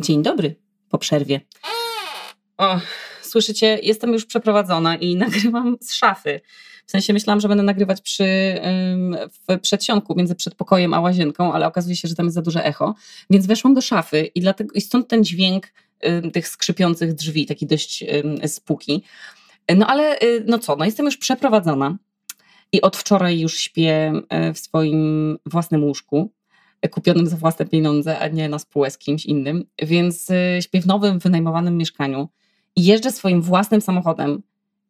Dzień dobry po przerwie. O, słyszycie, jestem już przeprowadzona i nagrywam z szafy. W sensie myślałam, że będę nagrywać przy, w przedsionku między przedpokojem a łazienką, ale okazuje się, że tam jest za duże echo. Więc weszłam do szafy i, dlatego, i stąd ten dźwięk tych skrzypiących drzwi, taki dość spuki. No ale y, no co, no jestem już przeprowadzona i od wczoraj już śpię e, w swoim własnym łóżku kupionym za własne pieniądze, a nie na spółę z kimś innym. Więc y, śpię w nowym, wynajmowanym mieszkaniu i jeżdżę swoim własnym samochodem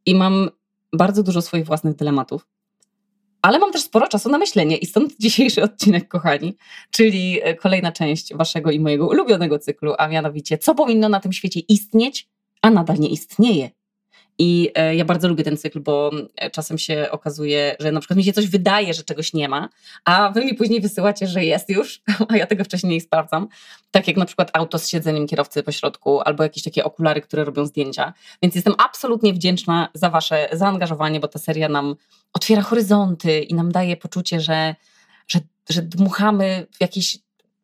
i mam bardzo dużo swoich własnych dylematów. Ale mam też sporo czasu na myślenie i stąd dzisiejszy odcinek, kochani, czyli y, kolejna część waszego i mojego ulubionego cyklu, a mianowicie co powinno na tym świecie istnieć, a nadal nie istnieje. I e, ja bardzo lubię ten cykl, bo e, czasem się okazuje, że na przykład mi się coś wydaje, że czegoś nie ma, a wy mi później wysyłacie, że jest już, a ja tego wcześniej nie sprawdzam. Tak jak na przykład auto z siedzeniem kierowcy po środku, albo jakieś takie okulary, które robią zdjęcia. Więc jestem absolutnie wdzięczna za wasze zaangażowanie, bo ta seria nam otwiera horyzonty i nam daje poczucie, że, że, że dmuchamy w jakieś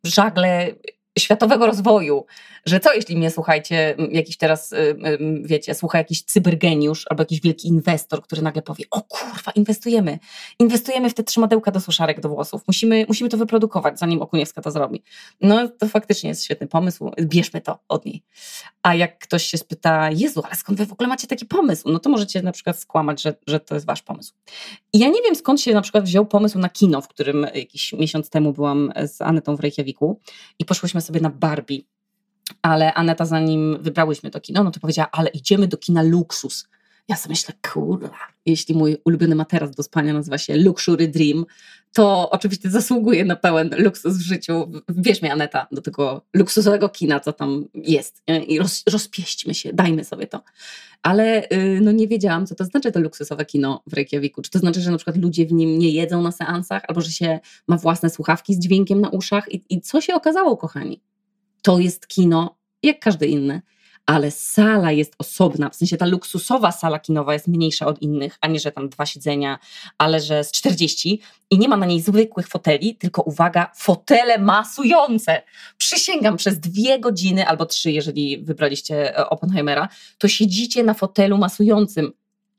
żagle światowego rozwoju, że co jeśli mnie, słuchajcie, jakiś teraz, y, wiecie, słucha jakiś cybergeniusz albo jakiś wielki inwestor, który nagle powie, o kurwa, inwestujemy, inwestujemy w te trzymadełka do suszarek do włosów, musimy, musimy to wyprodukować, zanim Okuniewska to zrobi. No to faktycznie jest świetny pomysł, bierzmy to od niej. A jak ktoś się spyta, Jezu, ale skąd wy w ogóle macie taki pomysł? No to możecie na przykład skłamać, że, że to jest wasz pomysł. I ja nie wiem skąd się na przykład wziął pomysł na kino, w którym jakiś miesiąc temu byłam z Anetą w Reykjaviku i poszłyśmy sobie na Barbie. Ale Aneta, zanim wybrałyśmy to kino, no to powiedziała, ale idziemy do kina luksus. Ja sobie myślę, kurwa, jeśli mój ulubiony materac do spania nazywa się Luxury Dream, to oczywiście zasługuje na pełen luksus w życiu. Bierz mnie, Aneta, do tego luksusowego kina, co tam jest i roz, rozpieśćmy się, dajmy sobie to. Ale yy, no nie wiedziałam, co to znaczy to luksusowe kino w Reykjaviku. Czy to znaczy, że na przykład ludzie w nim nie jedzą na seansach, albo że się ma własne słuchawki z dźwiękiem na uszach i, i co się okazało, kochani? To jest kino jak każde inne ale sala jest osobna, w sensie ta luksusowa sala kinowa jest mniejsza od innych, a nie, że tam dwa siedzenia, ale że z 40 i nie ma na niej zwykłych foteli, tylko uwaga, fotele masujące. Przysięgam, przez dwie godziny albo trzy, jeżeli wybraliście e, Oppenheimera, to siedzicie na fotelu masującym.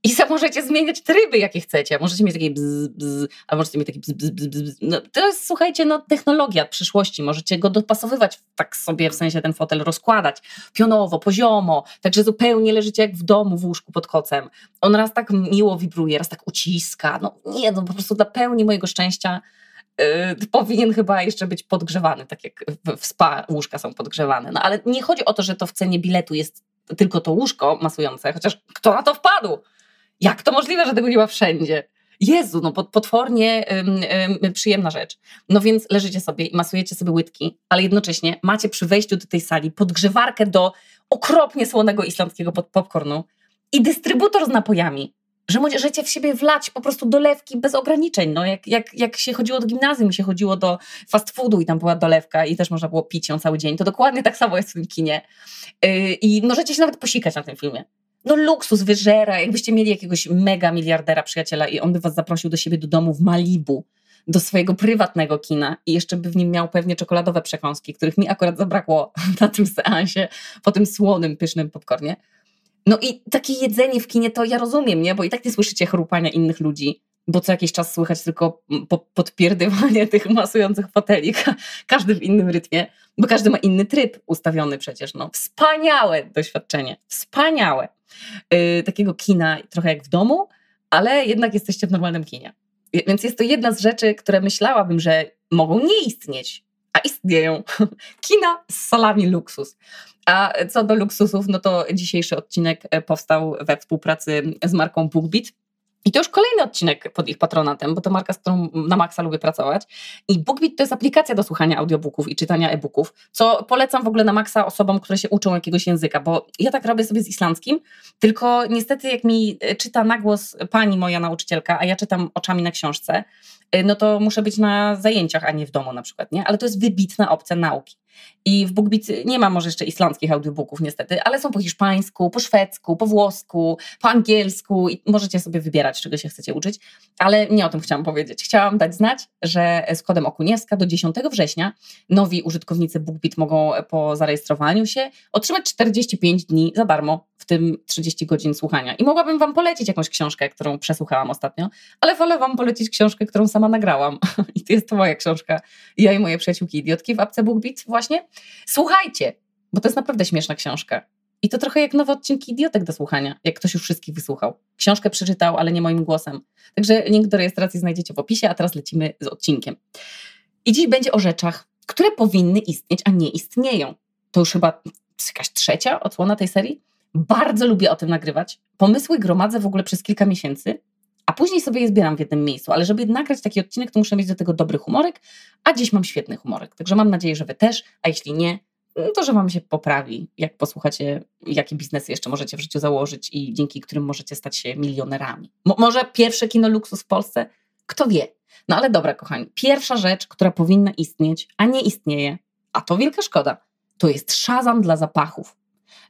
I sam możecie zmieniać tryby, jakie chcecie. Możecie mieć takie bzz, bzz, a możecie mieć taki bzz, bzz, bzz, bzz. No, to jest, słuchajcie, no, technologia przyszłości. Możecie go dopasowywać tak sobie, w sensie ten fotel rozkładać pionowo, poziomo, także zupełnie leżycie jak w domu w łóżku pod kocem. On raz tak miło wibruje, raz tak uciska. No nie, no po prostu dla pełni mojego szczęścia yy, powinien chyba jeszcze być podgrzewany, tak jak w spa łóżka są podgrzewane. No ale nie chodzi o to, że to w cenie biletu jest tylko to łóżko masujące, chociaż kto na to wpadł? Jak to możliwe, że tego nie ma wszędzie? Jezu, no potwornie przyjemna rzecz. No więc leżycie sobie i masujecie sobie łydki, ale jednocześnie macie przy wejściu do tej sali podgrzewarkę do okropnie słonego islandzkiego popcornu i dystrybutor z napojami, że możecie w siebie wlać po prostu dolewki bez ograniczeń. No jak, jak, jak się chodziło do gimnazjum, się chodziło do fast foodu i tam była dolewka i też można było pić ją cały dzień, to dokładnie tak samo jest w tym kinie. Yy, I możecie się nawet posikać na tym filmie no luksus wyżera, jakbyście mieli jakiegoś mega miliardera przyjaciela i on by was zaprosił do siebie do domu w Malibu, do swojego prywatnego kina i jeszcze by w nim miał pewnie czekoladowe przekąski, których mi akurat zabrakło na tym seansie, po tym słonym, pysznym popcornie. No i takie jedzenie w kinie to ja rozumiem, nie? Bo i tak nie słyszycie chrupania innych ludzi, bo co jakiś czas słychać tylko po, podpierdywanie tych masujących foteli, każdy w innym rytmie, bo każdy ma inny tryb ustawiony przecież. No. Wspaniałe doświadczenie, wspaniałe. Yy, takiego kina trochę jak w domu, ale jednak jesteście w normalnym kinie. Więc jest to jedna z rzeczy, które myślałabym, że mogą nie istnieć, a istnieją. Kina z salami luksus. A co do luksusów, no to dzisiejszy odcinek e, powstał we współpracy z marką BookBeat. I to już kolejny odcinek pod ich patronatem, bo to marka, z którą na maksa lubię pracować. I BookBeat to jest aplikacja do słuchania audiobooków i czytania e-booków, co polecam w ogóle na maksa osobom, które się uczą jakiegoś języka, bo ja tak robię sobie z islandzkim, tylko niestety jak mi e, czyta na głos pani moja nauczycielka, a ja czytam oczami na książce, e, no to muszę być na zajęciach, a nie w domu na przykład, nie? Ale to jest wybitna opcja nauki. I w BookBeat nie ma może jeszcze islandzkich audiobooków niestety, ale są po hiszpańsku, po szwedzku, po włosku, po angielsku i możecie sobie wybierać, czego się chcecie uczyć, ale nie o tym chciałam powiedzieć. Chciałam dać znać, że z kodem Okuniewska do 10 września nowi użytkownicy BookBeat mogą po zarejestrowaniu się otrzymać 45 dni za darmo, w tym 30 godzin słuchania. I mogłabym Wam polecić jakąś książkę, którą przesłuchałam ostatnio, ale wolę Wam polecić książkę, którą sama nagrałam. I to jest to moja książka, ja i moje przyjaciółki idiotki w apce BookBeat właśnie. Słuchajcie, bo to jest naprawdę śmieszna książka. I to trochę jak nowe odcinki idiotek do słuchania, jak ktoś już wszystkich wysłuchał. Książkę przeczytał, ale nie moim głosem. Także link do rejestracji znajdziecie w opisie, a teraz lecimy z odcinkiem. I dziś będzie o rzeczach, które powinny istnieć, a nie istnieją. To już chyba jakaś trzecia odsłona tej serii. Bardzo lubię o tym nagrywać. Pomysły gromadzę w ogóle przez kilka miesięcy, a później sobie je zbieram w jednym miejscu. Ale żeby nagrać taki odcinek, to muszę mieć do tego dobry humorek, a dziś mam świetny humorek. Także mam nadzieję, że Wy też, a jeśli nie, no to że Wam się poprawi, jak posłuchacie, jakie biznesy jeszcze możecie w życiu założyć i dzięki którym możecie stać się milionerami. Mo może pierwsze kino luksus w Polsce? Kto wie? No ale dobra, kochani, pierwsza rzecz, która powinna istnieć, a nie istnieje, a to wielka szkoda, to jest szazam dla zapachów.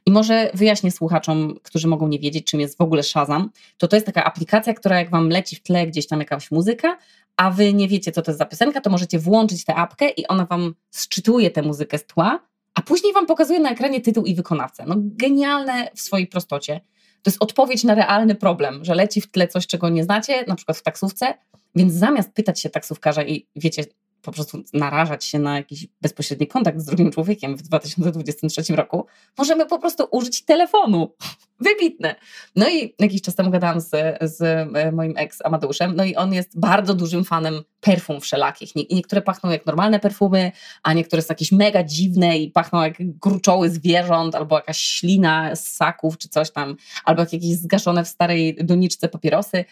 I może wyjaśnię słuchaczom, którzy mogą nie wiedzieć, czym jest w ogóle Shazam. To to jest taka aplikacja, która jak wam leci w tle gdzieś tam jakaś muzyka, a wy nie wiecie, co to jest za piosenka, to możecie włączyć tę apkę i ona wam sczytuje tę muzykę z tła, a później wam pokazuje na ekranie tytuł i wykonawcę. No genialne w swojej prostocie. To jest odpowiedź na realny problem, że leci w tle coś, czego nie znacie, na przykład w taksówce, więc zamiast pytać się taksówkarza i wiecie, po prostu narażać się na jakiś bezpośredni kontakt z drugim człowiekiem w 2023 roku, możemy po prostu użyć telefonu. Wybitne. No i jakiś czas temu gadałam z, z e, moim ex Amadeuszem, no i on jest bardzo dużym fanem perfum wszelakich. Nie, niektóre pachną jak normalne perfumy, a niektóre są jakieś mega dziwne i pachną jak gruczoły zwierząt, albo jakaś ślina z saków czy coś tam, albo jak jakieś zgaszone w starej doniczce papierosy.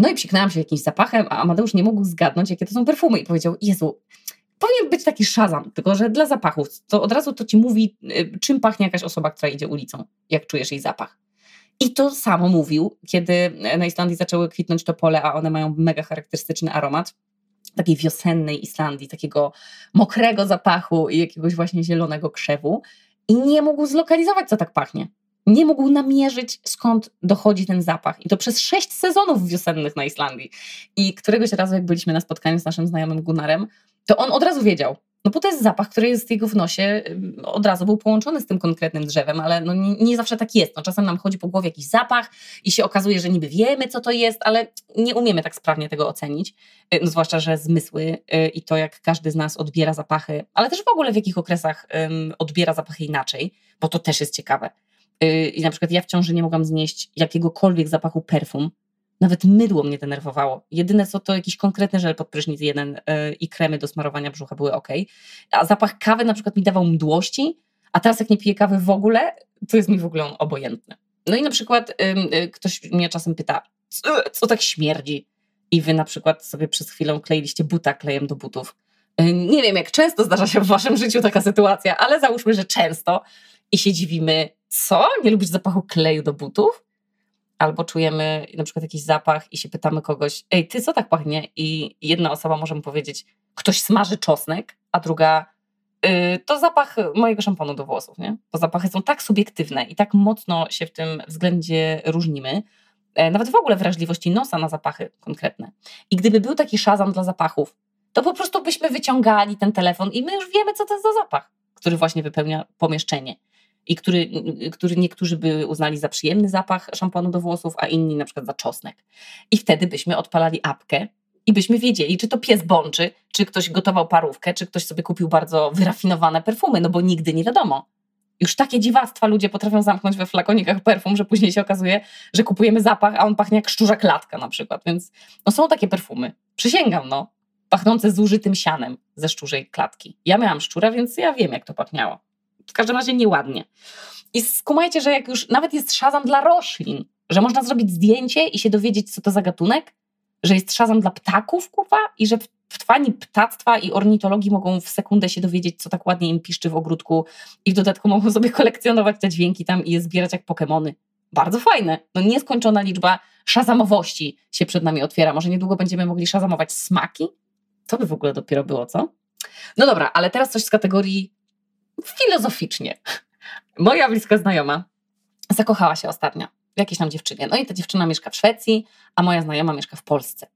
No i psiknęłam się jakimś zapachem, a Amadeusz nie mógł zgadnąć, jakie to są perfumy. I powiedział, Jezu, powinien być taki szazam, tylko że dla zapachów, to od razu to ci mówi, y, czym pachnie jakaś osoba, która idzie ulicą, jak czujesz jej zapach. I to samo mówił, kiedy na Islandii zaczęły kwitnąć topole, a one mają mega charakterystyczny aromat takiej wiosennej Islandii, takiego mokrego zapachu i jakiegoś właśnie zielonego krzewu. I nie mógł zlokalizować, co tak pachnie nie mógł namierzyć, skąd dochodzi ten zapach. I to przez sześć sezonów wiosennych na Islandii. I któregoś razu, jak byliśmy na spotkaniu z naszym znajomym Gunnarem, to on od razu wiedział. No bo to jest zapach, który jest jego w nosie, od razu był połączony z tym konkretnym drzewem, ale no nie, nie zawsze tak jest. No czasem nam chodzi po głowie jakiś zapach i się okazuje, że niby wiemy, co to jest, ale nie umiemy tak sprawnie tego ocenić. Y, no zwłaszcza, że zmysły y, i to, jak każdy z nas odbiera zapachy, ale też w ogóle w jakich okresach odbiera zapachy inaczej, bo to też jest ciekawe. Y, I na przykład ja w ciąży nie mogłam znieść jakiegokolwiek zapachu perfum. Nawet mydło mnie denerwowało. Jedyne co to jakiś konkretny żel pod prysznic jeden yy, i kremy do smarowania brzucha były ok. A zapach kawy na przykład mi dawał mdłości, a teraz jak nie piję kawy w ogóle, to jest mi w ogóle on obojętny. No i na przykład yy, ktoś mnie czasem pyta, co, co tak śmierdzi? I wy na przykład sobie przez chwilę kleiliście buta klejem do butów. Y, nie wiem, jak często zdarza się w waszym życiu taka sytuacja, ale załóżmy, że często i się dziwimy, co? Nie lubisz zapachu kleju do butów? Albo czujemy na przykład jakiś zapach i się pytamy kogoś, ej, ty co tak pachnie? I jedna osoba może mu powiedzieć, ktoś smaży czosnek, a druga, yy, to zapach mojego szamponu do włosów, nie? Bo zapachy są tak subiektywne i tak mocno się w tym względzie różnimy, e, nawet w ogóle wrażliwości nosa na zapachy konkretne. I gdyby był taki szazam dla zapachów, to po prostu byśmy wyciągali ten telefon i my już wiemy, co to jest za zapach, który właśnie wypełnia pomieszczenie i który, który niektórzy by uznali za przyjemny zapach szamponu do włosów, a inni na przykład za czosnek. I wtedy byśmy odpalali apkę i byśmy wiedzieli, czy to pies bączy, czy ktoś gotował parówkę, czy ktoś sobie kupił bardzo wyrafinowane perfumy, no bo nigdy nie wiadomo. Już takie dziwactwa ludzie potrafią zamknąć we flakonikach perfum, że później się okazuje, że kupujemy zapach, a on pachnie jak szczurza klatka na przykład. Więc no są takie perfumy. Przysięgam, no. Pachnące zużytym sianem ze szczurzej klatki. Ja miałam szczura, więc ja wiem, jak to pachniało w każdym razie nieładnie. I skumajcie, że jak już nawet jest szazam dla roślin, że można zrobić zdjęcie i się dowiedzieć, co to za gatunek, że jest szazam dla ptaków, kupa, i że fani ptactwa i ornitologii mogą w sekundę się dowiedzieć, co tak ładnie im piszczy w ogródku i w dodatku mogą sobie kolekcjonować te dźwięki tam i je zbierać jak Pokemony. Bardzo fajne. No nieskończona liczba szazamowości się przed nami otwiera. Może niedługo będziemy mogli szazamować smaki? To by w ogóle dopiero było, co? No dobra, ale teraz coś z kategorii filozoficznie. Moja bliska znajoma zakochała się ostatnio w jakiejś tam dziewczynie. No i ta dziewczyna mieszka w Szwecji, a moja znajoma mieszka w Polsce.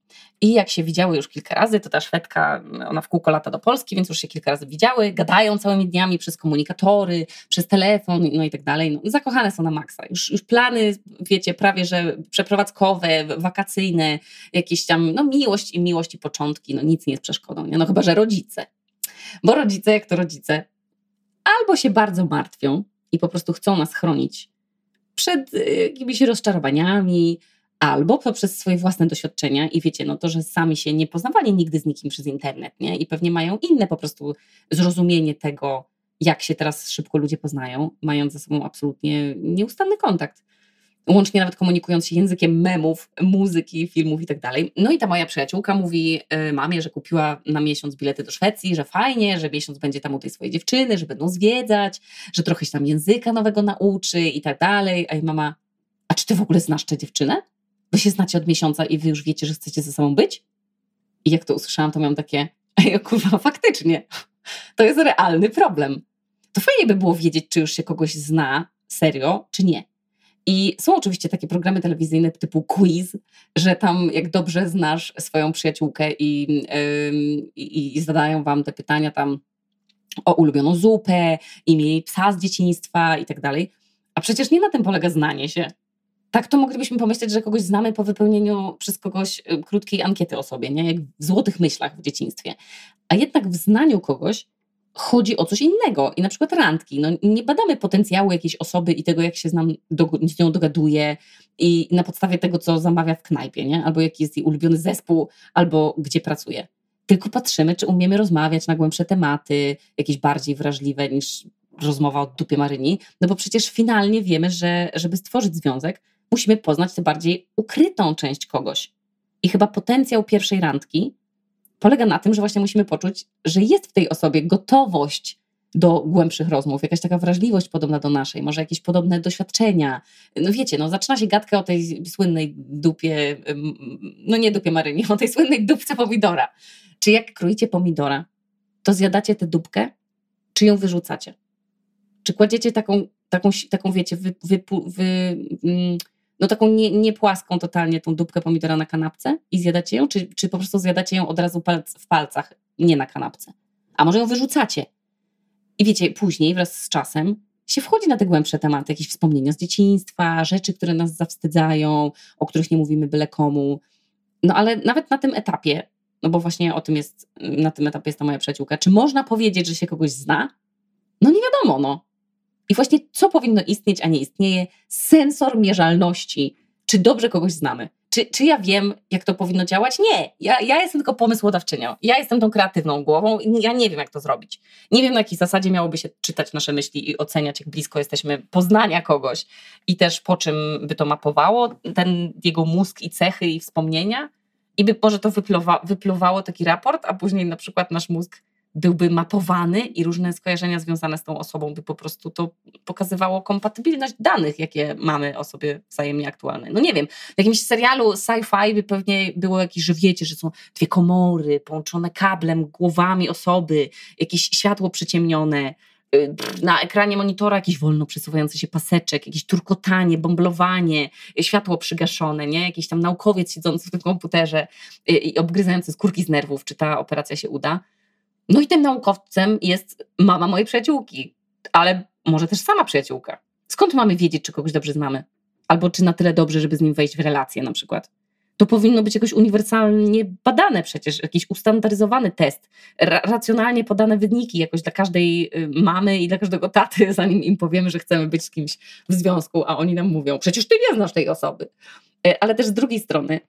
I jak się widziały już kilka razy, to ta Szwedka, ona w kółko lata do Polski, więc już się kilka razy widziały, gadają całymi dniami przez komunikatory, przez telefon, no i tak dalej. No, zakochane są na maksa. Już, już plany, wiecie, prawie że przeprowadzkowe, wakacyjne, jakieś tam, no miłość i miłość i początki, no nic nie jest przeszkodą, nie? no chyba, że rodzice. Bo rodzice, jak to rodzice, albo się bardzo martwią i po prostu chcą nas chronić przed y, jakimiś rozczarowaniami, albo poprzez swoje własne doświadczenia i wiecie, no to, że sami się nie poznawali nigdy z nikim przez internet, nie? I pewnie mają inne po prostu zrozumienie tego, jak się teraz szybko ludzie poznają, mając ze sobą absolutnie nieustanny kontakt łącznie nawet komunikując się językiem memów, muzyki, filmów i tak dalej. No i ta moja przyjaciółka mówi y, mamie, że kupiła na miesiąc bilety do Szwecji, że fajnie, że miesiąc będzie tam u tej swojej dziewczyny, że będą zwiedzać, że trochę się tam języka nowego nauczy i tak dalej. A jej mama, a czy ty w ogóle znasz tę dziewczynę? Wy się znacie od miesiąca i wy już wiecie, że chcecie ze sobą być? I jak to usłyszałam, to miałam takie, ej, kurwa, faktycznie, to jest realny problem. To fajnie by było wiedzieć, czy już się kogoś zna serio, czy nie. I są oczywiście takie programy telewizyjne typu quiz, że tam jak dobrze znasz swoją przyjaciółkę i, i, i zadają wam te pytania tam o ulubioną zupę, imię jej psa z dzieciństwa i tak dalej. A przecież nie na tym polega znanie się. Tak to moglibyśmy pomyśleć, że kogoś znamy po wypełnieniu przez kogoś y, krótkiej ankiety o sobie, nie? jak w złotych myślach w dzieciństwie. A jednak w znaniu kogoś chodzi o coś innego. I na przykład randki. No, nie badamy potencjału jakiejś osoby i tego, jak się z, nam, do, z nią dogaduje i na podstawie tego, co zamawia w knajpie, nie? albo jaki jest jej ulubiony zespół, albo gdzie pracuje. Tylko patrzymy, czy umiemy rozmawiać na głębsze tematy, jakieś bardziej wrażliwe niż rozmowa o dupie Maryni, no bo przecież finalnie wiemy, że żeby stworzyć związek, musimy poznać tę bardziej ukrytą część kogoś. I chyba potencjał pierwszej randki polega na tym, że właśnie musimy poczuć, że jest w tej osobie gotowość do głębszych rozmów, jakaś taka wrażliwość podobna do naszej, może jakieś podobne doświadczenia. No wiecie, no zaczyna się gadka o tej słynnej dupie, no nie dupie Maryni, o tej słynnej dupce pomidora. Czy jak kroicie pomidora, to zjadacie tę dupkę, czy ją wyrzucacie? Czy kładziecie taką, taką, taką wiecie, wy, wy, wy, mm, no taką nie, nie płaską totalnie tą dupkę pomidora na kanapce i zjadacie ją, czy, czy po prostu zjadacie ją od razu palc, w palcach, nie na kanapce? A może ją wyrzucacie? I wiecie, później wraz z czasem się wchodzi na te głębsze tematy, jakieś wspomnienia z dzieciństwa, rzeczy, które nas zawstydzają, o których nie mówimy byle komu. No ale nawet na tym etapie, no bo właśnie o tym jest, na tym etapie jest ta moja przyjaciółka, czy można powiedzieć, że się kogoś zna? No nie wiadomo, no. I właśnie co powinno istnieć, a nie istnieje? Sensor mierzalności. Czy dobrze kogoś znamy? Czy, czy ja wiem, jak to powinno działać? Nie. Ja, ja jestem tylko pomysłodawczynią. Ja jestem tą kreatywną głową i ja nie wiem, jak to zrobić. Nie wiem, na jakiej zasadzie miałoby się czytać nasze myśli i oceniać, jak blisko jesteśmy poznania kogoś i też po czym by to mapowało, ten jego mózg i cechy i wspomnienia. I by może to wypluwa, wypluwało taki raport, a później na przykład nasz mózg byłby mapowany i różne skojarzenia związane z tą osobą by po prostu to pokazywało kompatybilność danych, jakie mamy o sobie wzajemnie aktualne. No nie wiem, w jakimś serialu sci-fi by pewnie było jakieś, że wiecie, że są dwie komory połączone kablem, głowami osoby, jakieś światło przyciemnione, y, na ekranie monitora jakiś wolno przesuwający się paseczek, jakieś turkotanie, bąblowanie, światło przygaszone, nie? jakiś tam naukowiec siedzący w tym komputerze y, i obgryzający skórki z nerwów, czy ta operacja się uda no i tym naukowcem jest mama mojej przyjaciółki, ale może też sama przyjaciółka. Skąd mamy wiedzieć, czy kogoś dobrze znamy? Albo czy na tyle dobrze, żeby z nim wejść w relację na przykład? To powinno być jakoś uniwersalnie badane przecież, jakiś ustandaryzowany test, ra racjonalnie podane wyniki jakoś dla każdej y, mamy i dla każdego taty, zanim im powiemy, że chcemy być z kimś w związku, a oni nam mówią, przecież ty nie znasz tej osoby. Y, ale też z drugiej strony,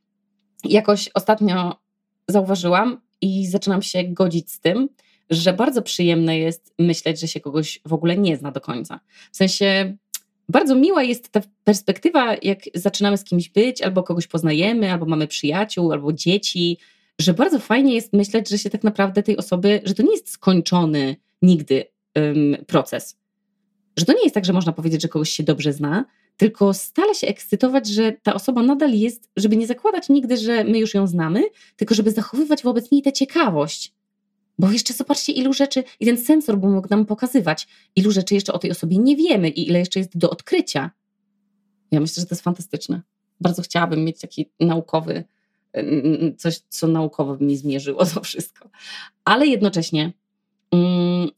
jakoś ostatnio zauważyłam, i zaczynam się godzić z tym, że bardzo przyjemne jest myśleć, że się kogoś w ogóle nie zna do końca. W sensie bardzo miła jest ta perspektywa, jak zaczynamy z kimś być, albo kogoś poznajemy, albo mamy przyjaciół, albo dzieci, że bardzo fajnie jest myśleć, że się tak naprawdę tej osoby, że to nie jest skończony nigdy um, proces. Że to nie jest tak, że można powiedzieć, że kogoś się dobrze zna, tylko stale się ekscytować, że ta osoba nadal jest, żeby nie zakładać nigdy, że my już ją znamy, tylko żeby zachowywać wobec niej tę ciekawość. Bo jeszcze zobaczcie, ilu rzeczy, i ten sensor by mógł nam pokazywać, ilu rzeczy jeszcze o tej osobie nie wiemy i ile jeszcze jest do odkrycia. Ja myślę, że to jest fantastyczne. Bardzo chciałabym mieć taki naukowy, coś, co naukowo by mi zmierzyło to wszystko. Ale jednocześnie mm,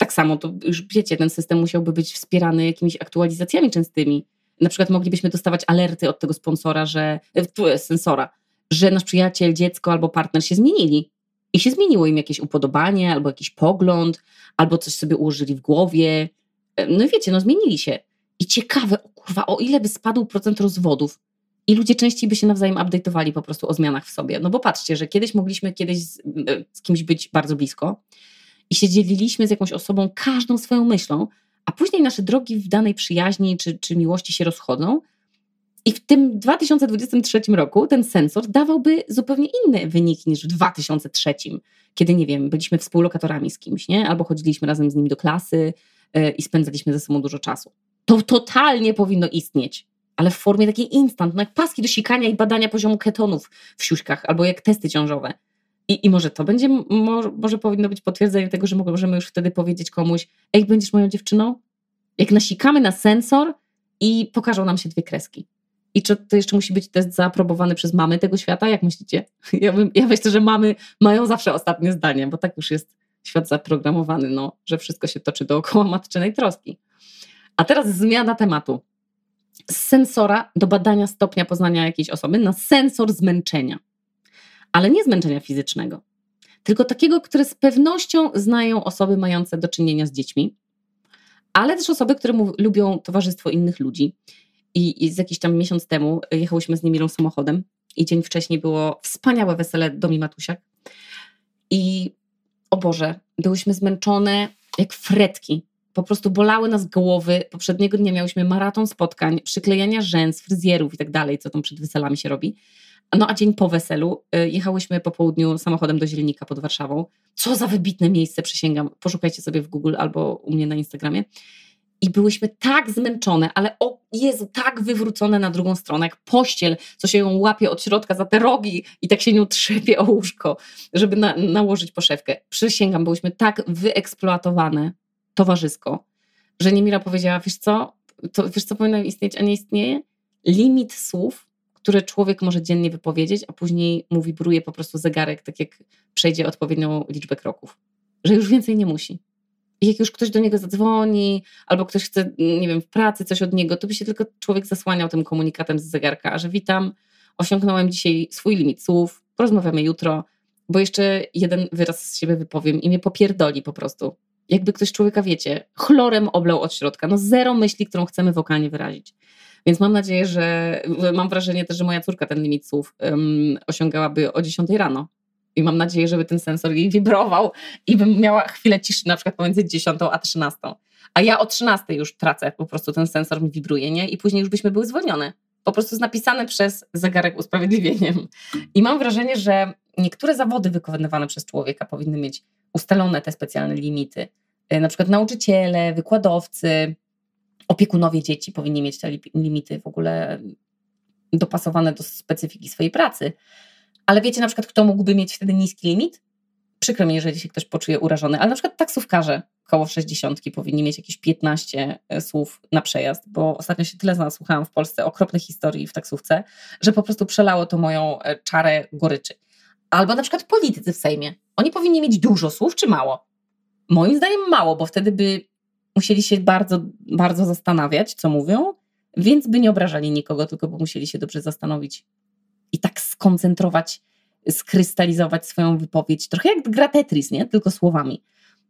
tak samo, to już wiecie, ten system musiałby być wspierany jakimiś aktualizacjami częstymi. Na przykład moglibyśmy dostawać alerty od tego sponsora, że, e, sensora, że nasz przyjaciel, dziecko albo partner się zmienili. I się zmieniło im jakieś upodobanie, albo jakiś pogląd, albo coś sobie ułożyli w głowie. E, no i wiecie, no zmienili się. I ciekawe, kurwa, o ile by spadł procent rozwodów i ludzie częściej by się nawzajem update'owali po prostu o zmianach w sobie. No bo patrzcie, że kiedyś mogliśmy kiedyś z, e, z kimś być bardzo blisko i się dzieliliśmy z jakąś osobą każdą swoją myślą, a później nasze drogi w danej przyjaźni czy, czy miłości się rozchodzą. I w tym 2023 roku ten sensor dawałby zupełnie inne wyniki niż w 2003, kiedy, nie wiem, byliśmy współlokatorami z kimś, nie? albo chodziliśmy razem z nimi do klasy yy, i spędzaliśmy ze sobą dużo czasu. To totalnie powinno istnieć, ale w formie takiej instant, no jak paski do sikania i badania poziomu ketonów w siuśkach, albo jak testy ciążowe. I, I może to będzie, może, może powinno być potwierdzenie tego, że możemy już wtedy powiedzieć komuś, ej, będziesz moją dziewczyną? Jak nasikamy na sensor i pokażą nam się dwie kreski. I czy to jeszcze musi być test zaaprobowany przez mamy tego świata? Jak myślicie? Ja, ja myślę, że mamy mają zawsze ostatnie zdanie, bo tak już jest świat zaprogramowany, no, że wszystko się toczy dookoła matczynej troski. A teraz zmiana tematu. Z sensora do badania stopnia poznania jakiejś osoby na sensor zmęczenia ale nie zmęczenia fizycznego, tylko takiego, które z pewnością znają osoby mające do czynienia z dziećmi, ale też osoby, które mu, lubią towarzystwo innych ludzi. I, I z jakiś tam miesiąc temu jechałyśmy z Niemilą samochodem i dzień wcześniej było wspaniałe wesele Domi Matusiak. I o Boże, byłyśmy zmęczone jak fretki. Po prostu bolały nas głowy. Poprzedniego dnia miałyśmy maraton spotkań, przyklejania rzęs, fryzjerów i tak dalej, co tam przed weselami się robi. No a dzień po weselu y, jechałyśmy po południu samochodem do Zielnika pod Warszawą. Co za wybitne miejsce, przysięgam. Poszukajcie sobie w Google albo u mnie na Instagramie. I byłyśmy tak zmęczone, ale o Jezu, tak wywrócone na drugą stronę, jak pościel, co się ją łapie od środka za te rogi i tak się nią trzepie o łóżko, żeby na, nałożyć poszewkę. Przysięgam, byłyśmy tak wyeksploatowane towarzysko, że Niemira powiedziała, wiesz co, to, wiesz co powinno istnieć, a nie istnieje? Limit słów które człowiek może dziennie wypowiedzieć, a później mu wibruje po prostu zegarek, tak jak przejdzie odpowiednią liczbę kroków. Że już więcej nie musi. I jak już ktoś do niego zadzwoni, albo ktoś chce, nie wiem, w pracy coś od niego, to by się tylko człowiek zasłaniał tym komunikatem z zegarka, że witam, osiągnąłem dzisiaj swój limit słów, porozmawiamy jutro, bo jeszcze jeden wyraz z siebie wypowiem i mnie popierdoli po prostu. Jakby ktoś człowieka, wiecie, chlorem oblał od środka. No zero myśli, którą chcemy wokalnie wyrazić. Więc mam nadzieję, że mam wrażenie też, że moja córka ten limit słów um, osiągałaby o 10 rano. I mam nadzieję, żeby ten sensor jej wibrował i bym miała chwilę ciszy na przykład pomiędzy 10 a 13. A ja o 13 już tracę, po prostu ten sensor mi wibruje, nie? I później już byśmy były zwolnione. Po prostu jest napisane przez zegarek usprawiedliwieniem. I mam wrażenie, że niektóre zawody wykonywane przez człowieka powinny mieć ustalone te specjalne limity. E, na przykład nauczyciele, wykładowcy, opiekunowie dzieci powinni mieć te limity w ogóle dopasowane do specyfiki swojej pracy. Ale wiecie na przykład, kto mógłby mieć wtedy niski limit? Przykro mi, jeżeli się ktoś poczuje urażony, ale na przykład taksówkarze koło 60 powinni mieć jakieś 15 e, słów na przejazd, bo ostatnio się tyle nasłuchałam w Polsce okropnych historii w taksówce, że po prostu przelało to moją e, czarę goryczy. Albo na przykład politycy w Sejmie. Oni powinni mieć dużo słów czy mało? Moim zdaniem mało, bo wtedy by musieli się bardzo, bardzo zastanawiać, co mówią, więc by nie obrażali nikogo, tylko by musieli się dobrze zastanowić i tak skoncentrować, skrystalizować swoją wypowiedź. Trochę jak gra Tetris, nie? Tylko słowami.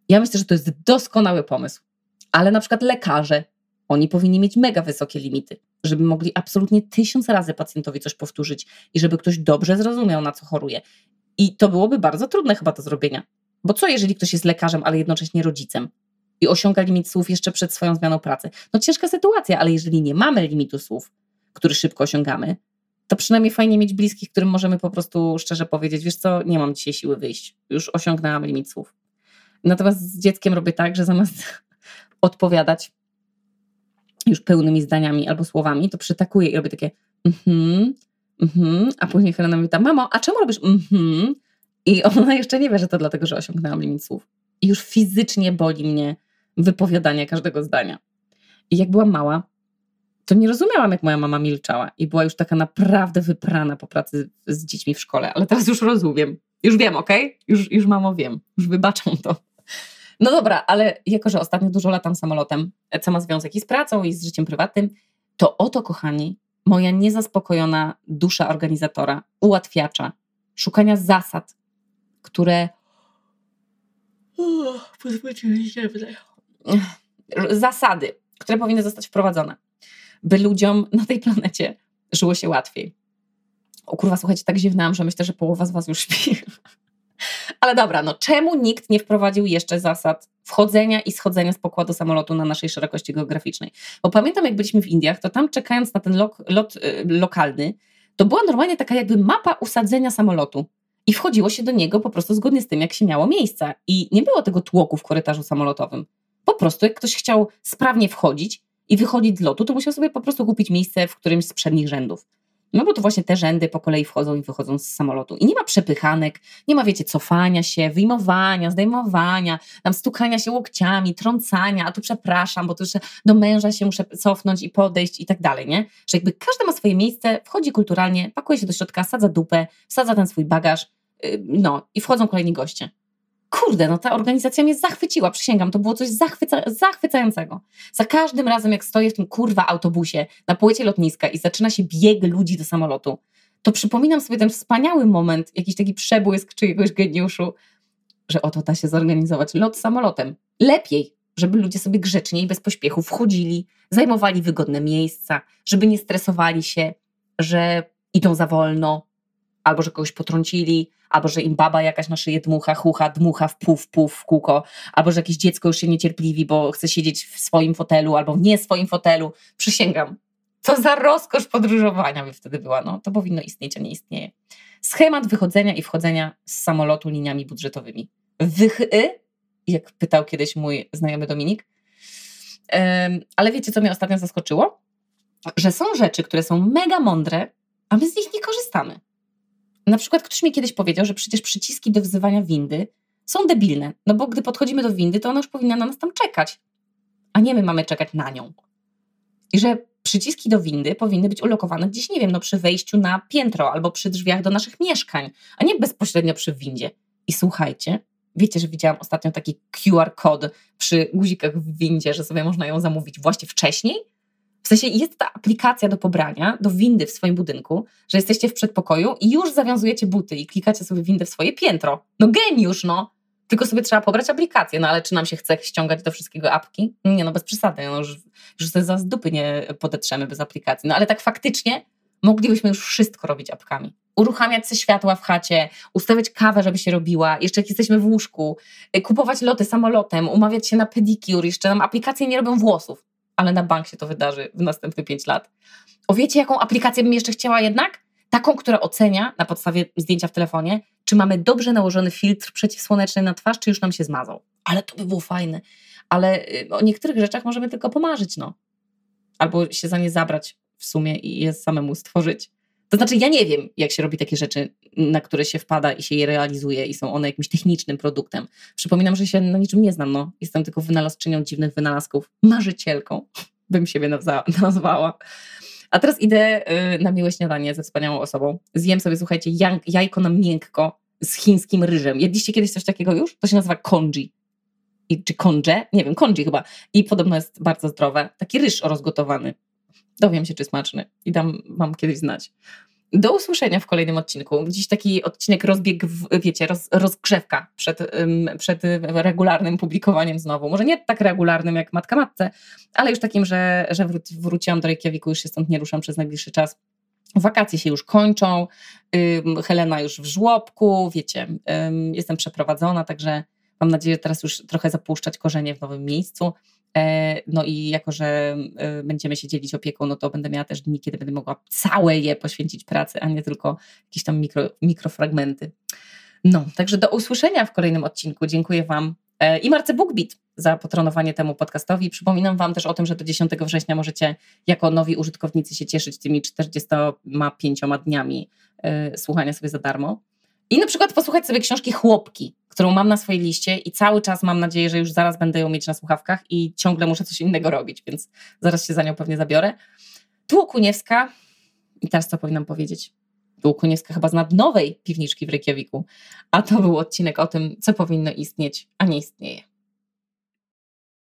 Ja myślę, że to jest doskonały pomysł. Ale na przykład lekarze, oni powinni mieć mega wysokie limity, żeby mogli absolutnie tysiąc razy pacjentowi coś powtórzyć i żeby ktoś dobrze zrozumiał, na co choruje. I to byłoby bardzo trudne chyba do zrobienia. Bo co jeżeli ktoś jest lekarzem, ale jednocześnie rodzicem? I osiąga limit słów jeszcze przed swoją zmianą pracy. No ciężka sytuacja, ale jeżeli nie mamy limitu słów, który szybko osiągamy, to przynajmniej fajnie mieć bliskich, którym możemy po prostu szczerze powiedzieć, wiesz co, nie mam dzisiaj siły wyjść, już osiągnęłam limit słów. Natomiast z dzieckiem robię tak, że zamiast odpowiadać już pełnymi zdaniami albo słowami, to przytakuję i robię takie mhm, mhm, a później Helena mi pyta, mamo, a czemu robisz mhm? I ona jeszcze nie wie, że to dlatego, że osiągnęłam limit słów. I już fizycznie boli mnie wypowiadanie każdego zdania. I jak byłam mała, to nie rozumiałam, jak moja mama milczała i była już taka naprawdę wyprana po pracy z dziećmi w szkole, ale teraz już rozumiem. Już wiem, ok? Już, już mamo wiem, już wybaczam to. No dobra, ale jako, że ostatnio dużo latam samolotem, co ma związek i z pracą, i z życiem prywatnym, to oto, kochani, moja niezaspokojona dusza organizatora, ułatwiacza, szukania zasad, które. Zasady, które powinny zostać wprowadzone, by ludziom na tej planecie żyło się łatwiej. O kurwa, słuchajcie, tak ziewnałam, że myślę, że połowa z was już śpi. Ale dobra, no czemu nikt nie wprowadził jeszcze zasad wchodzenia i schodzenia z pokładu samolotu na naszej szerokości geograficznej? Bo pamiętam, jak byliśmy w Indiach, to tam czekając na ten lot, lot y, lokalny, to była normalnie taka jakby mapa usadzenia samolotu. I wchodziło się do niego po prostu zgodnie z tym, jak się miało miejsca. I nie było tego tłoku w korytarzu samolotowym. Po prostu, jak ktoś chciał sprawnie wchodzić i wychodzić z lotu, to musiał sobie po prostu kupić miejsce w którymś z przednich rzędów. No bo to właśnie te rzędy po kolei wchodzą i wychodzą z samolotu. I nie ma przepychanek, nie ma, wiecie, cofania się, wyjmowania, zdejmowania, tam stukania się łokciami, trącania, a tu przepraszam, bo tu jeszcze do męża się muszę cofnąć i podejść i tak dalej, nie? Że jakby każdy ma swoje miejsce, wchodzi kulturalnie, pakuje się do środka, sadza dupę, sadza ten swój bagaż, yy, no i wchodzą kolejni goście kurde, no ta organizacja mnie zachwyciła, przysięgam, to było coś zachwyca zachwycającego. Za każdym razem, jak stoję w tym kurwa autobusie na płycie lotniska i zaczyna się bieg ludzi do samolotu, to przypominam sobie ten wspaniały moment, jakiś taki przebłysk czyjegoś geniuszu, że oto da się zorganizować lot samolotem. Lepiej, żeby ludzie sobie grzecznie i bez pośpiechu wchodzili, zajmowali wygodne miejsca, żeby nie stresowali się, że idą za wolno, albo że kogoś potrącili, albo że im baba jakaś na szyję dmucha, chucha, dmucha w puf, puf, w kółko, albo że jakieś dziecko już się niecierpliwi, bo chce siedzieć w swoim fotelu albo w nie swoim fotelu. Przysięgam, co za rozkosz podróżowania by wtedy była. No, to powinno istnieć, a nie istnieje. Schemat wychodzenia i wchodzenia z samolotu liniami budżetowymi. Wychy, jak pytał kiedyś mój znajomy Dominik. Um, ale wiecie, co mnie ostatnio zaskoczyło? Że są rzeczy, które są mega mądre, a my z nich nie korzystamy. Na przykład ktoś mi kiedyś powiedział, że przecież przyciski do wzywania windy są debilne, no bo gdy podchodzimy do windy, to ona już powinna na nas tam czekać, a nie my mamy czekać na nią. I że przyciski do windy powinny być ulokowane gdzieś, nie wiem, no przy wejściu na piętro albo przy drzwiach do naszych mieszkań, a nie bezpośrednio przy windzie. I słuchajcie, wiecie, że widziałam ostatnio taki QR kod przy guzikach w windzie, że sobie można ją zamówić właśnie wcześniej? W sensie jest ta aplikacja do pobrania, do windy w swoim budynku, że jesteście w przedpokoju i już zawiązujecie buty i klikacie sobie windę w swoje piętro. No geniusz, no! Tylko sobie trzeba pobrać aplikację, no ale czy nam się chce ściągać do wszystkiego apki? Nie, no bez przesady, no już, już sobie za dupy nie podetrzemy bez aplikacji. No ale tak faktycznie moglibyśmy już wszystko robić apkami. Uruchamiać te światła w chacie, ustawiać kawę, żeby się robiła, jeszcze jak jesteśmy w łóżku, y, kupować loty samolotem, umawiać się na pedicure, jeszcze nam aplikacje nie robią włosów ale na bank się to wydarzy w następne 5 lat. O wiecie, jaką aplikację bym jeszcze chciała jednak? Taką, która ocenia na podstawie zdjęcia w telefonie, czy mamy dobrze nałożony filtr przeciwsłoneczny na twarz, czy już nam się zmazał. Ale to by było fajne. Ale y, o niektórych rzeczach możemy tylko pomarzyć, no. Albo się za nie zabrać w sumie i je samemu stworzyć. To znaczy, ja nie wiem, jak się robi takie rzeczy, na które się wpada i się je realizuje i są one jakimś technicznym produktem. Przypominam, że się na niczym nie znam. No. Jestem tylko wynalazczynią dziwnych wynalazków, marzycielką, bym siebie nazwała. A teraz idę y, na miłe śniadanie ze wspaniałą osobą. Zjem sobie, słuchajcie, jajko na miękko z chińskim ryżem. Jedliście kiedyś coś takiego już? To się nazywa congee. I, czy konże? Nie wiem, congee chyba. I podobno jest bardzo zdrowe. Taki ryż rozgotowany. Dowiem się, czy smaczny i dam wam kiedyś znać. Do usłyszenia w kolejnym odcinku. Dziś taki odcinek rozbieg, wiecie, roz, rozgrzewka przed, przed regularnym publikowaniem znowu. Może nie tak regularnym jak Matka Matce, ale już takim, że, że wró wróciłam do Reykjaviku, już się stąd nie ruszam przez najbliższy czas. Wakacje się już kończą, Helena już w żłobku, wiecie, jestem przeprowadzona, także mam nadzieję teraz już trochę zapuszczać korzenie w nowym miejscu. E, no i jako, że e, będziemy się dzielić opieką, no to będę miała też dni, kiedy będę mogła całe je poświęcić pracy, a nie tylko jakieś tam mikro, mikrofragmenty. No, także do usłyszenia w kolejnym odcinku. Dziękuję Wam e, i Marce Bookbeat za patronowanie temu podcastowi. Przypominam Wam też o tym, że do 10 września możecie jako nowi użytkownicy się cieszyć tymi 45 dniami słuchania sobie za darmo. I na przykład posłuchać sobie książki Chłopki, którą mam na swojej liście i cały czas mam nadzieję, że już zaraz będę ją mieć na słuchawkach i ciągle muszę coś innego robić, więc zaraz się za nią pewnie zabiorę. Tu Kuniewska, i teraz co powinnam powiedzieć? Tu Kuniewska chyba z nadnowej piwniczki w Reykjaviku, a to był odcinek o tym, co powinno istnieć, a nie istnieje.